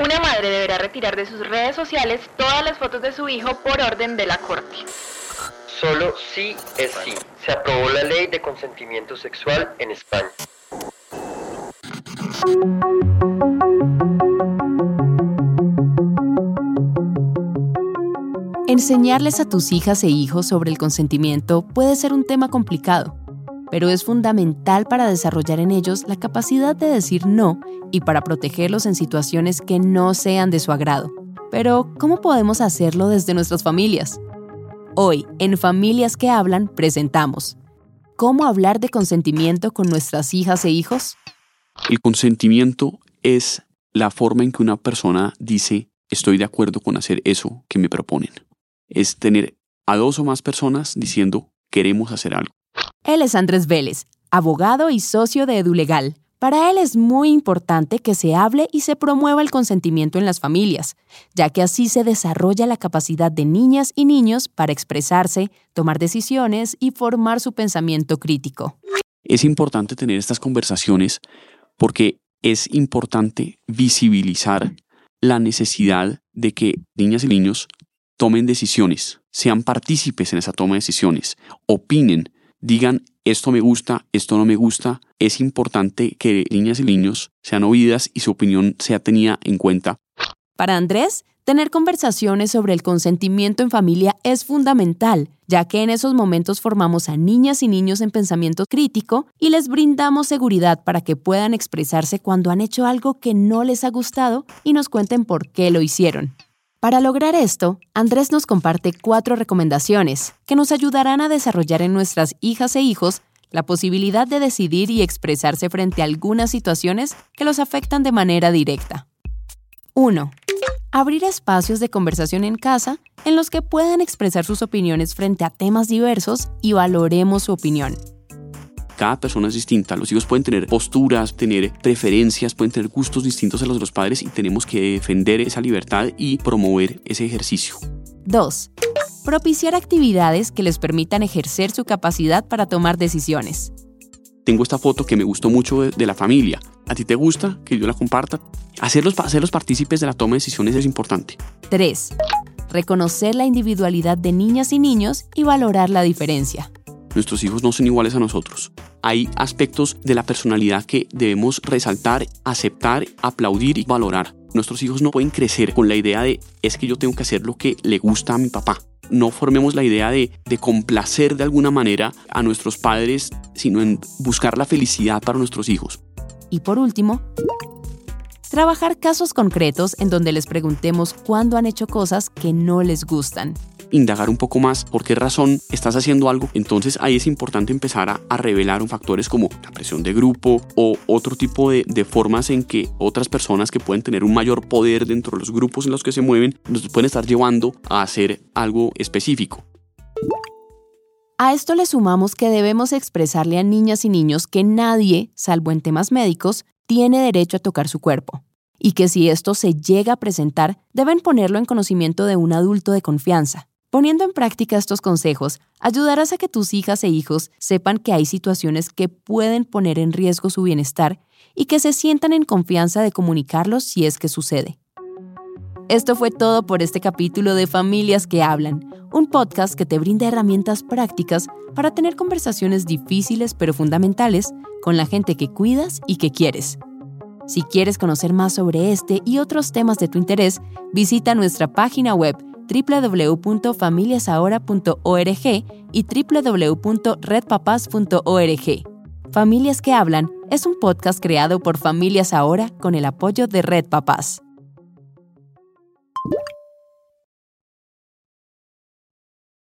Una madre deberá retirar de sus redes sociales todas las fotos de su hijo por orden de la corte. Solo sí es sí. Se aprobó la ley de consentimiento sexual en España. Enseñarles a tus hijas e hijos sobre el consentimiento puede ser un tema complicado, pero es fundamental para desarrollar en ellos la capacidad de decir no y para protegerlos en situaciones que no sean de su agrado. Pero, ¿cómo podemos hacerlo desde nuestras familias? Hoy, en Familias que Hablan, presentamos ¿Cómo hablar de consentimiento con nuestras hijas e hijos? El consentimiento es la forma en que una persona dice estoy de acuerdo con hacer eso que me proponen. Es tener a dos o más personas diciendo queremos hacer algo. Él es Andrés Vélez, abogado y socio de EduLegal. Para él es muy importante que se hable y se promueva el consentimiento en las familias, ya que así se desarrolla la capacidad de niñas y niños para expresarse, tomar decisiones y formar su pensamiento crítico. Es importante tener estas conversaciones porque es importante visibilizar la necesidad de que niñas y niños tomen decisiones, sean partícipes en esa toma de decisiones, opinen, digan esto me gusta, esto no me gusta. Es importante que niñas y niños sean oídas y su opinión sea tenida en cuenta. Para Andrés, tener conversaciones sobre el consentimiento en familia es fundamental, ya que en esos momentos formamos a niñas y niños en pensamiento crítico y les brindamos seguridad para que puedan expresarse cuando han hecho algo que no les ha gustado y nos cuenten por qué lo hicieron. Para lograr esto, Andrés nos comparte cuatro recomendaciones que nos ayudarán a desarrollar en nuestras hijas e hijos la posibilidad de decidir y expresarse frente a algunas situaciones que los afectan de manera directa. 1. Abrir espacios de conversación en casa en los que puedan expresar sus opiniones frente a temas diversos y valoremos su opinión. Cada persona es distinta. Los hijos pueden tener posturas, tener preferencias, pueden tener gustos distintos a los de los padres y tenemos que defender esa libertad y promover ese ejercicio. 2. Propiciar actividades que les permitan ejercer su capacidad para tomar decisiones. Tengo esta foto que me gustó mucho de, la familia. ¿A ti te gusta que yo la comparta? Hacerlos, hacerlos partícipes de la toma de decisiones es importante. 3. Reconocer la individualidad de niñas y niños y valorar la diferencia. Nuestros hijos no son iguales a nosotros. Hay aspectos de la personalidad que debemos resaltar, aceptar, aplaudir y valorar. Nuestros hijos no pueden crecer con la idea de es que yo tengo que hacer lo que le gusta a mi papá. No formemos la idea de, de complacer de alguna manera a nuestros padres, sino en buscar la felicidad para nuestros hijos. Y por último, trabajar casos concretos en donde les preguntemos cuándo han hecho cosas que no les gustan indagar un poco más por qué razón estás haciendo algo, entonces ahí es importante empezar a, revelar factores como la presión de grupo o otro tipo de, de, formas en que otras personas que pueden tener un mayor poder dentro de los grupos en los que se mueven nos pueden estar llevando a hacer algo específico. A esto le sumamos que debemos expresarle a niñas y niños que nadie, salvo en temas médicos, tiene derecho a tocar su cuerpo y que si esto se llega a presentar, deben ponerlo en conocimiento de un adulto de confianza. Poniendo en práctica estos consejos, ayudarás a que tus hijas e hijos sepan que hay situaciones que pueden poner en riesgo su bienestar y que se sientan en confianza de comunicarlos si es que sucede. Esto fue todo por este capítulo de Familias que Hablan, un podcast que te brinda herramientas prácticas para tener conversaciones difíciles pero fundamentales con la gente que cuidas y que quieres. Si quieres conocer más sobre este y otros temas de tu interés, visita nuestra página web www.familiasahora.org y www.redpapas.org. Familias que Hablan es un podcast creado por Familias Ahora con el apoyo de Red Papás.